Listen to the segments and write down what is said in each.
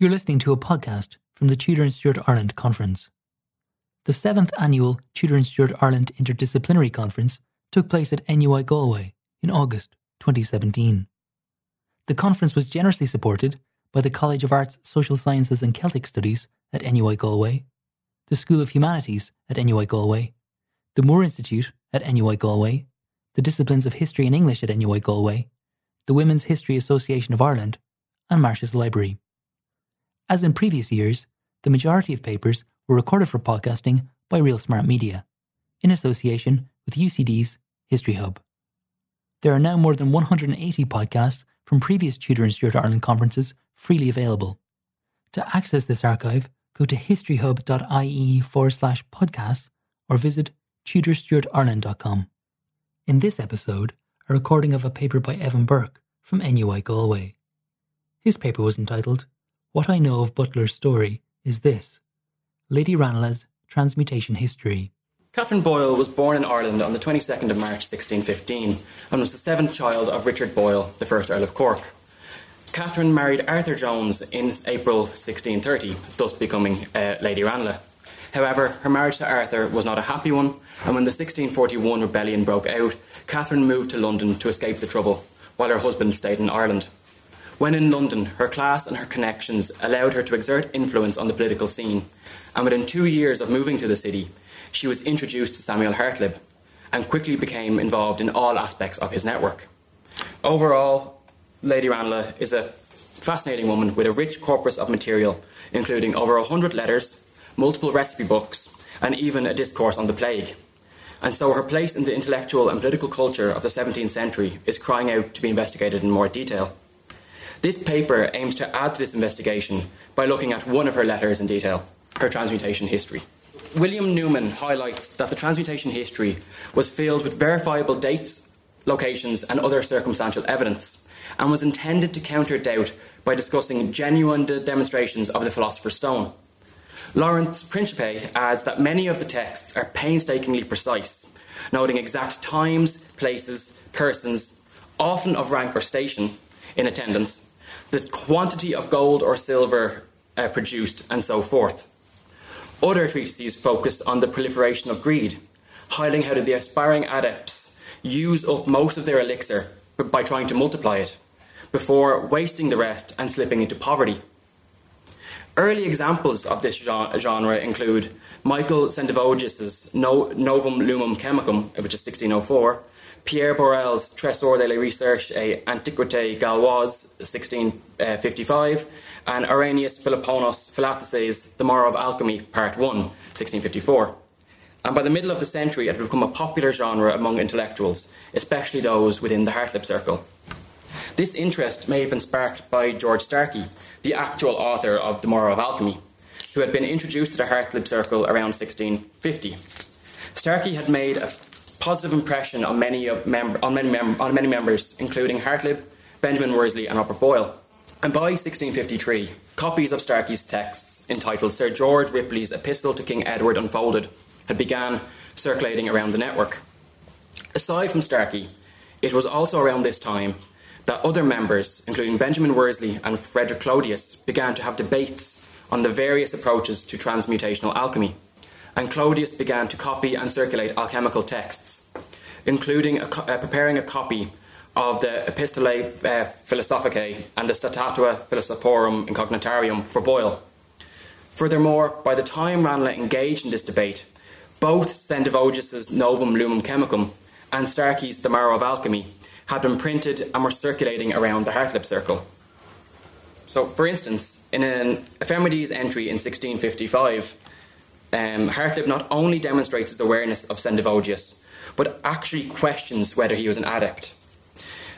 You're listening to a podcast from the Tudor and Stuart Ireland Conference. The seventh annual Tudor and Stuart Ireland Interdisciplinary Conference took place at NUI Galway in August 2017. The conference was generously supported by the College of Arts, Social Sciences and Celtic Studies at NUI Galway, the School of Humanities at NUI Galway, the Moore Institute at NUI Galway, the disciplines of History and English at NUI Galway, the Women's History Association of Ireland, and Marsh's Library. As in previous years, the majority of papers were recorded for podcasting by Real Smart Media, in association with UCD's History Hub. There are now more than 180 podcasts from previous Tudor and Stuart Ireland conferences freely available. To access this archive, go to historyhub.ie forward slash podcasts or visit tudorstuartireland.com. In this episode, a recording of a paper by Evan Burke from NUI Galway. His paper was entitled what I know of Butler's story is this Lady Ranelagh's transmutation history. Catherine Boyle was born in Ireland on the 22nd of March 1615 and was the seventh child of Richard Boyle, the first Earl of Cork. Catherine married Arthur Jones in April 1630, thus becoming uh, Lady Ranelagh. However, her marriage to Arthur was not a happy one, and when the 1641 rebellion broke out, Catherine moved to London to escape the trouble, while her husband stayed in Ireland. When in London, her class and her connections allowed her to exert influence on the political scene, and within two years of moving to the city, she was introduced to Samuel Hartlib and quickly became involved in all aspects of his network. Overall, Lady Ranelagh is a fascinating woman with a rich corpus of material, including over a hundred letters, multiple recipe books, and even a discourse on the plague. And so her place in the intellectual and political culture of the 17th century is crying out to be investigated in more detail. This paper aims to add to this investigation by looking at one of her letters in detail, her transmutation history. William Newman highlights that the transmutation history was filled with verifiable dates, locations, and other circumstantial evidence, and was intended to counter doubt by discussing genuine de- demonstrations of the Philosopher's Stone. Lawrence Principe adds that many of the texts are painstakingly precise, noting exact times, places, persons, often of rank or station, in attendance, the quantity of gold or silver uh, produced, and so forth. Other treatises focus on the proliferation of greed, highlighting how the aspiring adepts use up most of their elixir by trying to multiply it, before wasting the rest and slipping into poverty. Early examples of this genre include Michael Sendivogius's Novum Lumen Chemicum, which is 1604, Pierre Borel's Trésor de la Recherche et Antiquité Galloise, 1655, and Eirenaeus Philoponos Philalethes' The Marrow of Alchemy, Part 1, 1654. And by the middle of the century, it had become a popular genre among intellectuals, especially those within the Hartlib circle. This interest may have been sparked by George Starkey, the actual author of The Marrow of Alchemy, who had been introduced to the Hartlib circle around 1650. Starkey had made a positive impression on many, mem- on many, mem- on many members, including Hartlib, Benjamin Worsley, and Robert Boyle. And by 1653, copies of Starkey's texts entitled Sir George Ripley's Epistle to King Edward Unfolded had begun circulating around the network. Aside from Starkey, it was also around this time that other members, including Benjamin Worsley and Frederick Clodius, began to have debates on the various approaches to transmutational alchemy and Clodius began to copy and circulate alchemical texts, including a, uh, preparing a copy of the Epistolae uh, Philosophicae and the Statatua Philosophorum Incognitarium for Boyle. Furthermore, by the time Ranelagh engaged in this debate, both Sendivogius's Novum Lumen Chemicum and Starkey's The Marrow of Alchemy had been printed and were circulating around the Hartlib Circle. So, for instance, in an Ephemerides entry in 1655, um, Hartlib not only demonstrates his awareness of Sendivogius, but actually questions whether he was an adept.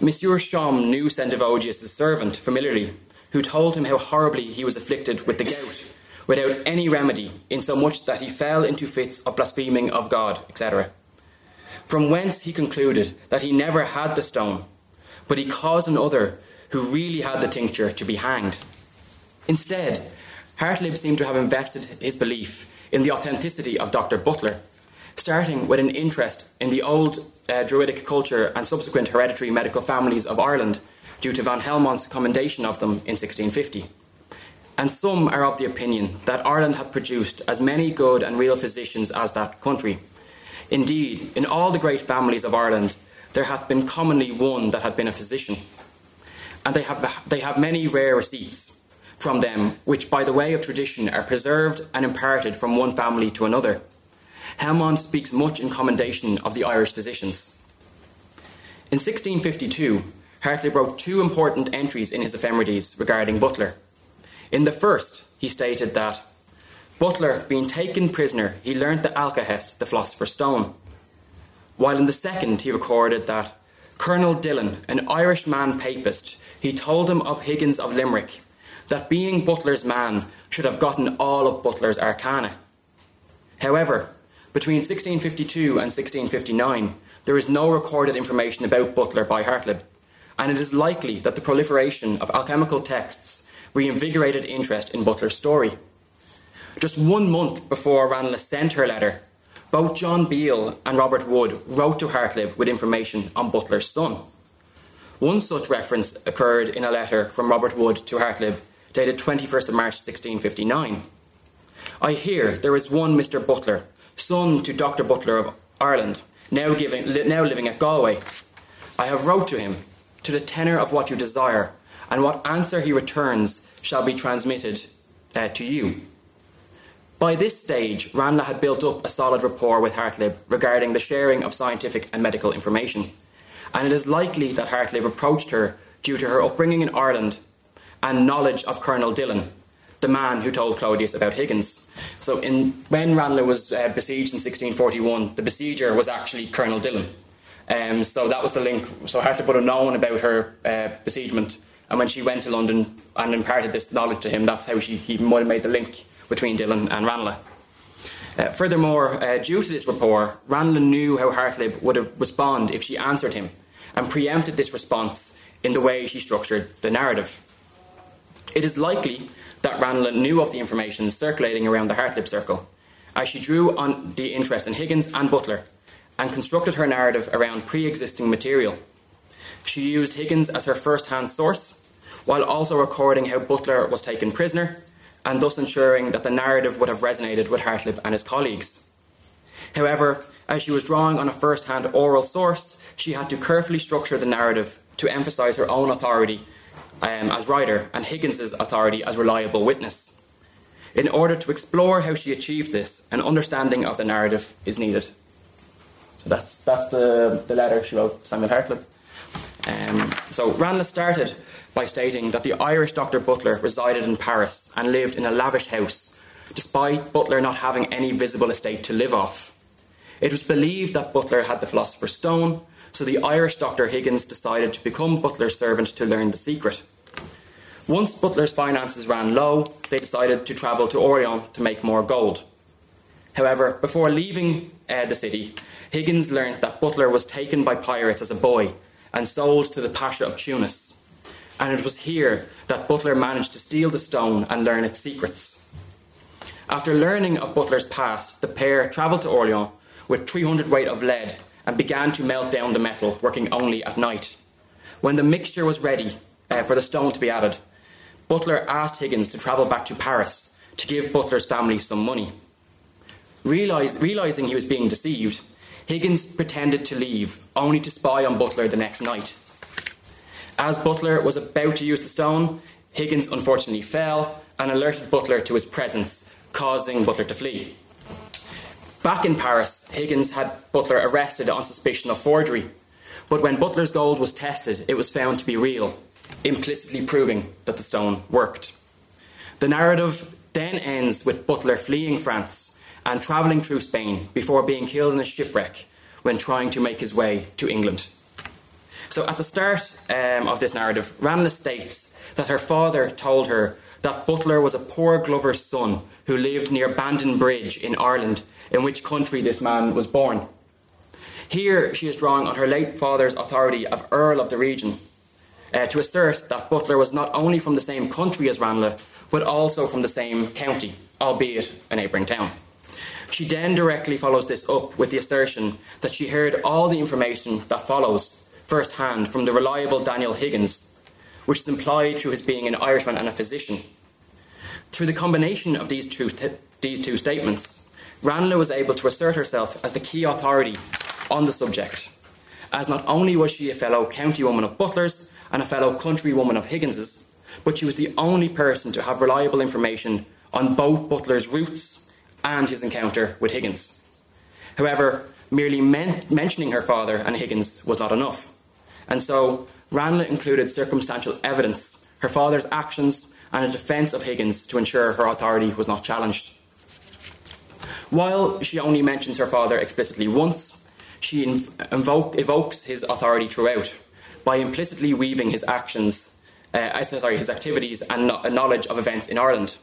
Monsieur Chaume knew Sendivogius' servant familiarly, who told him how horribly he was afflicted with the gout, without any remedy, insomuch that he fell into fits of blaspheming of God, etc. From whence he concluded that he never had the stone, but he caused another who really had the tincture to be hanged. Instead, Hartlib seemed to have invested his belief in the authenticity of Dr. Butler, starting with an interest in the old uh, Druidic culture and subsequent hereditary medical families of Ireland due to Van Helmont's commendation of them in 1650. and some are of the opinion that Ireland had produced as many good and real physicians as that country. Indeed, in all the great families of Ireland, there hath been commonly one that had been a physician. And they have, they have many rare receipts from them, which by the way of tradition are preserved and imparted from one family to another. Helmont speaks much in commendation of the Irish physicians. In 1652, Hartlib wrote two important entries in his ephemerides regarding Butler. In the first, he stated that Butler, being taken prisoner, he learnt the Alcahest, the philosopher's stone. While in the second, he recorded that Colonel Dillon, an Irish man papist, he told him of Higgins of Limerick, that being Butler's man should have gotten all of Butler's arcana. However, between 1652 and 1659, there is no recorded information about Butler by Hartlib, and it is likely that the proliferation of alchemical texts reinvigorated interest in Butler's story. Just one month before Ranelagh sent her letter, both John Beale and Robert Wood wrote to Hartlib with information on Butler's son. One such reference occurred in a letter from Robert Wood to Hartlib dated 21st of March 1659. I hear there is one Mr. Butler, son to Dr. Butler of Ireland, now, giving, now living at Galway. I have wrote to him, to the tenor of what you desire, and what answer he returns shall be transmitted uh, to you. By this stage, Ranelagh had built up a solid rapport with Hartlib regarding the sharing of scientific and medical information, and it is likely that Hartlib approached her due to her upbringing in Ireland and knowledge of Colonel Dillon, the man who told Clodius about Higgins. So, in, when Ranelagh was uh, besieged in 1641, the besieger was actually Colonel Dillon. Um, so that was the link. So Hartlib would have known about her uh, besiegement, and when she went to London and imparted this knowledge to him, that's how she, he might have made the link between Dillon and Ranelagh. Uh, furthermore, uh, due to this rapport, Ranelagh knew how Hartlib would have responded if she answered him, and preempted this response in the way she structured the narrative. It is likely that Ranelagh knew of the information circulating around the Hartlib circle, as she drew on the interest in Higgins and Butler, and constructed her narrative around pre existing material. She used Higgins as her first hand source, while also recording how Butler was taken prisoner, and thus ensuring that the narrative would have resonated with Hartlib and his colleagues. However, as she was drawing on a first hand oral source, she had to carefully structure the narrative to emphasise her own authority um, as writer and Higgins's authority as reliable witness. In order to explore how she achieved this, an understanding of the narrative is needed. So that's, that's the, the letter she wrote Samuel Hartlib. Um, so Ranelagh started by stating that the Irish Dr. Butler resided in Paris and lived in a lavish house, despite Butler not having any visible estate to live off. It was believed that Butler had the Philosopher's Stone, so the Irish Dr. Higgins decided to become Butler's servant to learn the secret. Once Butler's finances ran low, they decided to travel to Orleans to make more gold. However, before leaving uh, the city, Higgins learned that Butler was taken by pirates as a boy and sold to the Pasha of Tunis. And it was here that Butler managed to steal the stone and learn its secrets. After learning of Butler's past, the pair travelled to Orleans with 300 weight of lead and began to melt down the metal, working only at night. When the mixture was ready uh, for the stone to be added, Butler asked Higgins to travel back to Paris to give Butler's family some money. Realize, realizing he was being deceived, Higgins pretended to leave, only to spy on Butler the next night. As Butler was about to use the stone, Higgins unfortunately fell and alerted Butler to his presence, causing Butler to flee. Back in Paris, Higgins had Butler arrested on suspicion of forgery, but when Butler's gold was tested, it was found to be real, implicitly proving that the stone worked. The narrative then ends with Butler fleeing France and travelling through Spain before being killed in a shipwreck when trying to make his way to England. So, at the start um, of this narrative, Ranelagh states that her father told her that Butler was a poor glover's son who lived near Bandon Bridge in Ireland, in which country this man was born. Here, she is drawing on her late father's authority of Earl of the region uh, to assert that Butler was not only from the same country as Ranelagh, but also from the same county, albeit a neighbouring town. She then directly follows this up with the assertion that she heard all the information that follows firsthand from the reliable Daniel Higgins, which is implied through his being an Irishman and a physician. Through the combination of these two, these two statements, Ranelagh was able to assert herself as the key authority on the subject, as not only was she a fellow county woman of Butler's and a fellow country woman of Higgins's, but she was the only person to have reliable information on both Butler's roots and his encounter with Higgins. However, merely men- mentioning her father and Higgins was not enough, and so Ranelagh included circumstantial evidence, her father's actions, and a defence of Higgins to ensure her authority was not challenged. While she only mentions her father explicitly once, she invoke, evokes his authority throughout by implicitly weaving his actions, uh, sorry, his activities and no- knowledge of events in Ireland.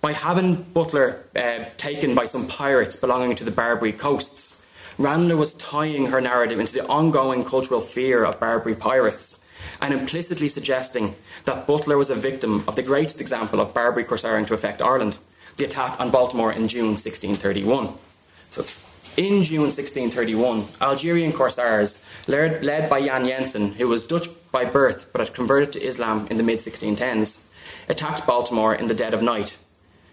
By having Butler uh, taken by some pirates belonging to the Barbary coasts, Ranelagh was tying her narrative into the ongoing cultural fear of Barbary pirates and implicitly suggesting that Butler was a victim of the greatest example of Barbary corsairing to affect Ireland, the attack on Baltimore in June 1631. So, in June 1631, Algerian corsairs, led, by Jan Jansen, who was Dutch by birth but had converted to Islam in the mid 1610s, attacked Baltimore in the dead of night,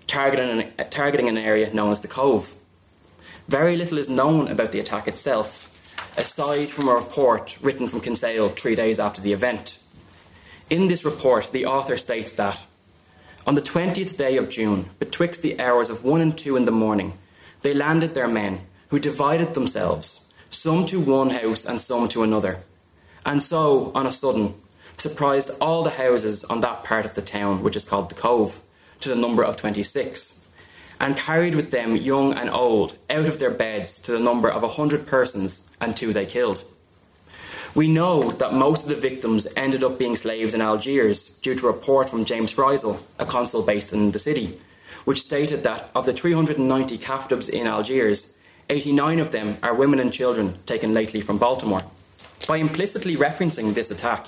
targeting an area known as the Cove. Very little is known about the attack itself, aside from a report written from Kinsale three days after the event. In this report, the author states that on the 20th day of June, betwixt the hours of one and two in the morning, they landed their men, who divided themselves, some to one house and some to another, and so, on a sudden, surprised all the houses on that part of the town which is called the Cove, to the number of 26 and carried with them young and old out of their beds to the number of a hundred persons, and two they killed. We know that most of the victims ended up being slaves in Algiers due to a report from James Frizel, a consul based in the city, which stated that of the 390 captives in Algiers, 89 of them are women and children taken lately from Baltimore. By implicitly referencing this attack,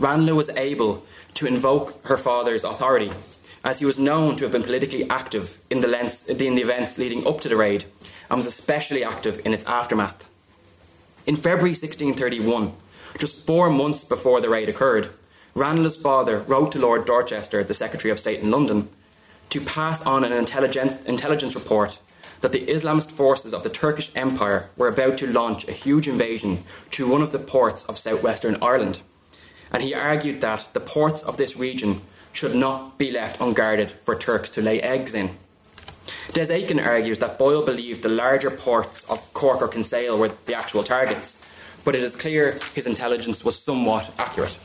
Ranelagh was able to invoke her father's authority as he was known to have been politically active in the, lens, in the events leading up to the raid and was especially active in its aftermath. In February 1631, just four months before the raid occurred, Ranelagh's father wrote to Lord Dorchester, the Secretary of State in London, to pass on an intelligence, intelligence report that the Islamist forces of the Turkish Empire were about to launch a huge invasion to one of the ports of southwestern Ireland. And he argued that the ports of this region should not be left unguarded for Turks to lay eggs in. Des Ekin argues that Boyle believed the larger ports of Cork or Kinsale were the actual targets, but it is clear his intelligence was somewhat accurate.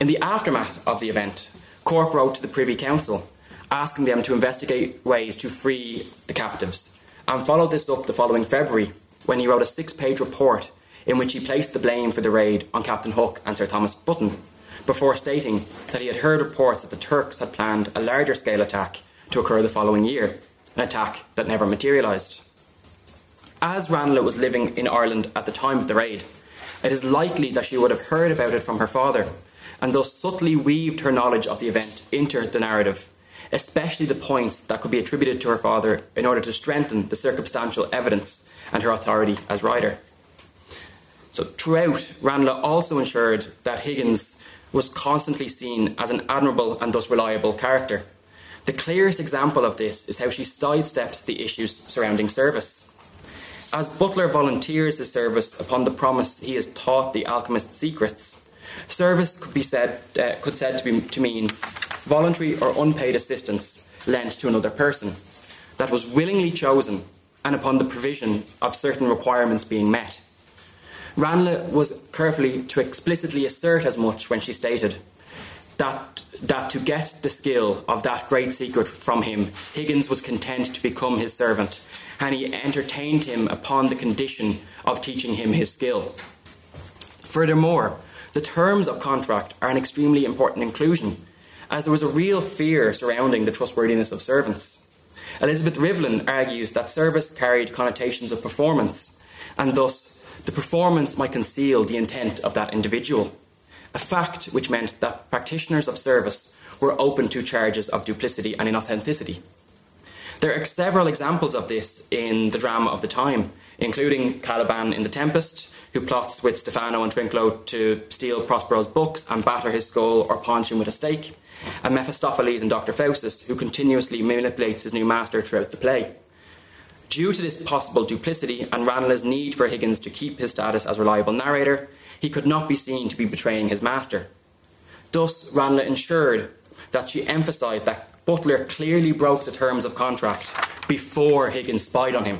In the aftermath of the event, Cork wrote to the Privy Council asking them to investigate ways to free the captives, and followed this up the following February when he wrote a six page report in which he placed the blame for the raid on Captain Hook and Sir Thomas Button before stating that he had heard reports that the Turks had planned a larger scale attack to occur the following year, an attack that never materialised. As Ranelagh was living in Ireland at the time of the raid, it is likely that she would have heard about it from her father, and thus subtly weaved her knowledge of the event into the narrative, especially the points that could be attributed to her father in order to strengthen the circumstantial evidence and her authority as writer. So, throughout, Ranelagh also ensured that Higgins was constantly seen as an admirable and thus reliable character. The clearest example of this is how she sidesteps the issues surrounding service. As Butler volunteers his service upon the promise he has taught the alchemist's secrets, service could be said uh, could said to, be, to mean voluntary or unpaid assistance lent to another person that was willingly chosen and upon the provision of certain requirements being met. Ranelagh was carefully to explicitly assert as much when she stated that, that to get the skill of that great secret from him, Higgins was content to become his servant, and he entertained him upon the condition of teaching him his skill. Furthermore, the terms of contract are an extremely important inclusion, as there was a real fear surrounding the trustworthiness of servants. Elizabeth Rivlin argues that service carried connotations of performance, and thus the performance might conceal the intent of that individual, a fact which meant that practitioners of service were open to charges of duplicity and inauthenticity. There are several examples of this in the drama of the time, including Caliban in The Tempest, who plots with Stephano and Trinculo to steal Prospero's books and batter his skull or punch him with a stake, and Mephistopheles and Dr. Faustus, who continuously manipulates his new master throughout the play. Due to this possible duplicity and Ranelagh's need for Higgins to keep his status as reliable narrator, he could not be seen to be betraying his master. Thus, Ranelagh ensured that she emphasised that Butler clearly broke the terms of contract before Higgins spied on him.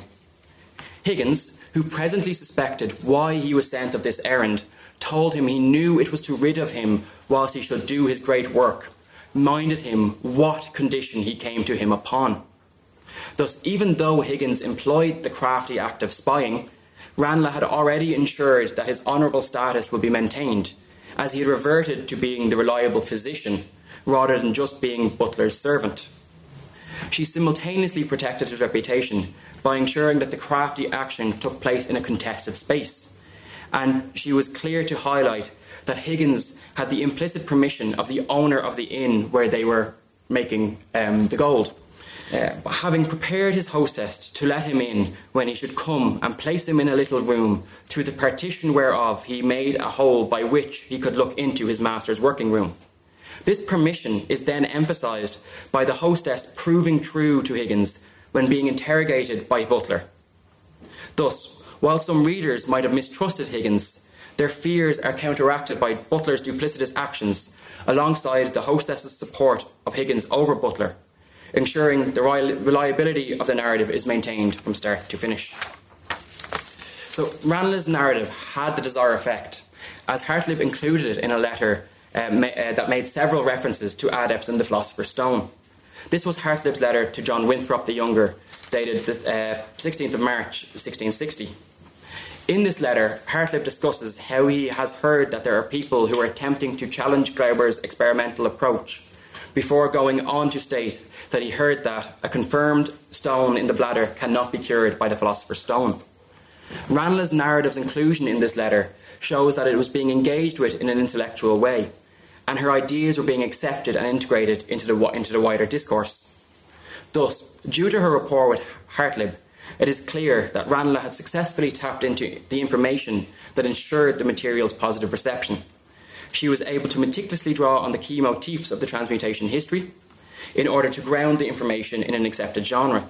Higgins, who presently suspected why he was sent of this errand, told him he knew it was to rid of him whilst he should do his great work, minded him what condition he came to him upon. Thus, even though Higgins employed the crafty act of spying, Ranelagh had already ensured that his honourable status would be maintained, as he had reverted to being the reliable physician rather than just being Butler's servant. She simultaneously protected his reputation by ensuring that the crafty action took place in a contested space, and she was clear to highlight that Higgins had the implicit permission of the owner of the inn where they were making um, the gold. Having prepared his hostess to let him in when he should come and place him in a little room, through the partition whereof he made a hole by which he could look into his master's working room. This permission is then emphasised by the hostess proving true to Higgins when being interrogated by Butler. Thus, while some readers might have mistrusted Higgins, their fears are counteracted by Butler's duplicitous actions alongside the hostess's support of Higgins over Butler, ensuring the reliability of the narrative is maintained from start to finish. So, Ranelagh's narrative had the desired effect, as Hartlib included it in a letter uh, ma- uh, that made several references to adepts in the Philosopher's Stone. This was Hartlib's letter to John Winthrop the Younger, dated the uh, 16th of March 1660. In this letter, Hartlib discusses how he has heard that there are people who are attempting to challenge Glauber's experimental approach, before going on to state that he heard that a confirmed stone in the bladder cannot be cured by the philosopher's stone. Ranelagh's narrative's inclusion in this letter shows that it was being engaged with in an intellectual way, and her ideas were being accepted and integrated into the, into the wider discourse. Thus, due to her rapport with Hartlib, it is clear that Ranelagh had successfully tapped into the information that ensured the material's positive reception. She was able to meticulously draw on the key motifs of the transmutation history in order to ground the information in an accepted genre.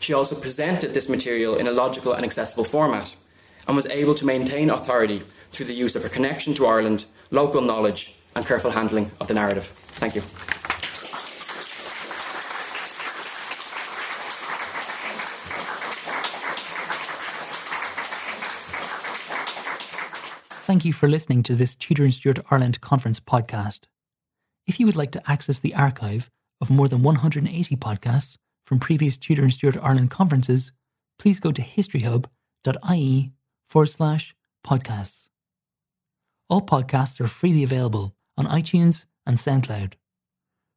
She also presented this material in a logical and accessible format and was able to maintain authority through the use of her connection to Ireland, local knowledge, and careful handling of the narrative. Thank you. Thank you for listening to this Tudor and Stuart Ireland Conference podcast. If you would like to access the archive of more than 180 podcasts from previous Tudor and Stuart Ireland conferences, please go to historyhub.ie forward slash podcasts. All podcasts are freely available on iTunes and SoundCloud.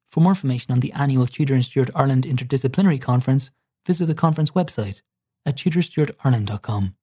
For more information on the annual Tudor and Stuart Ireland Interdisciplinary Conference, visit the conference website at tudorstuartireland.com.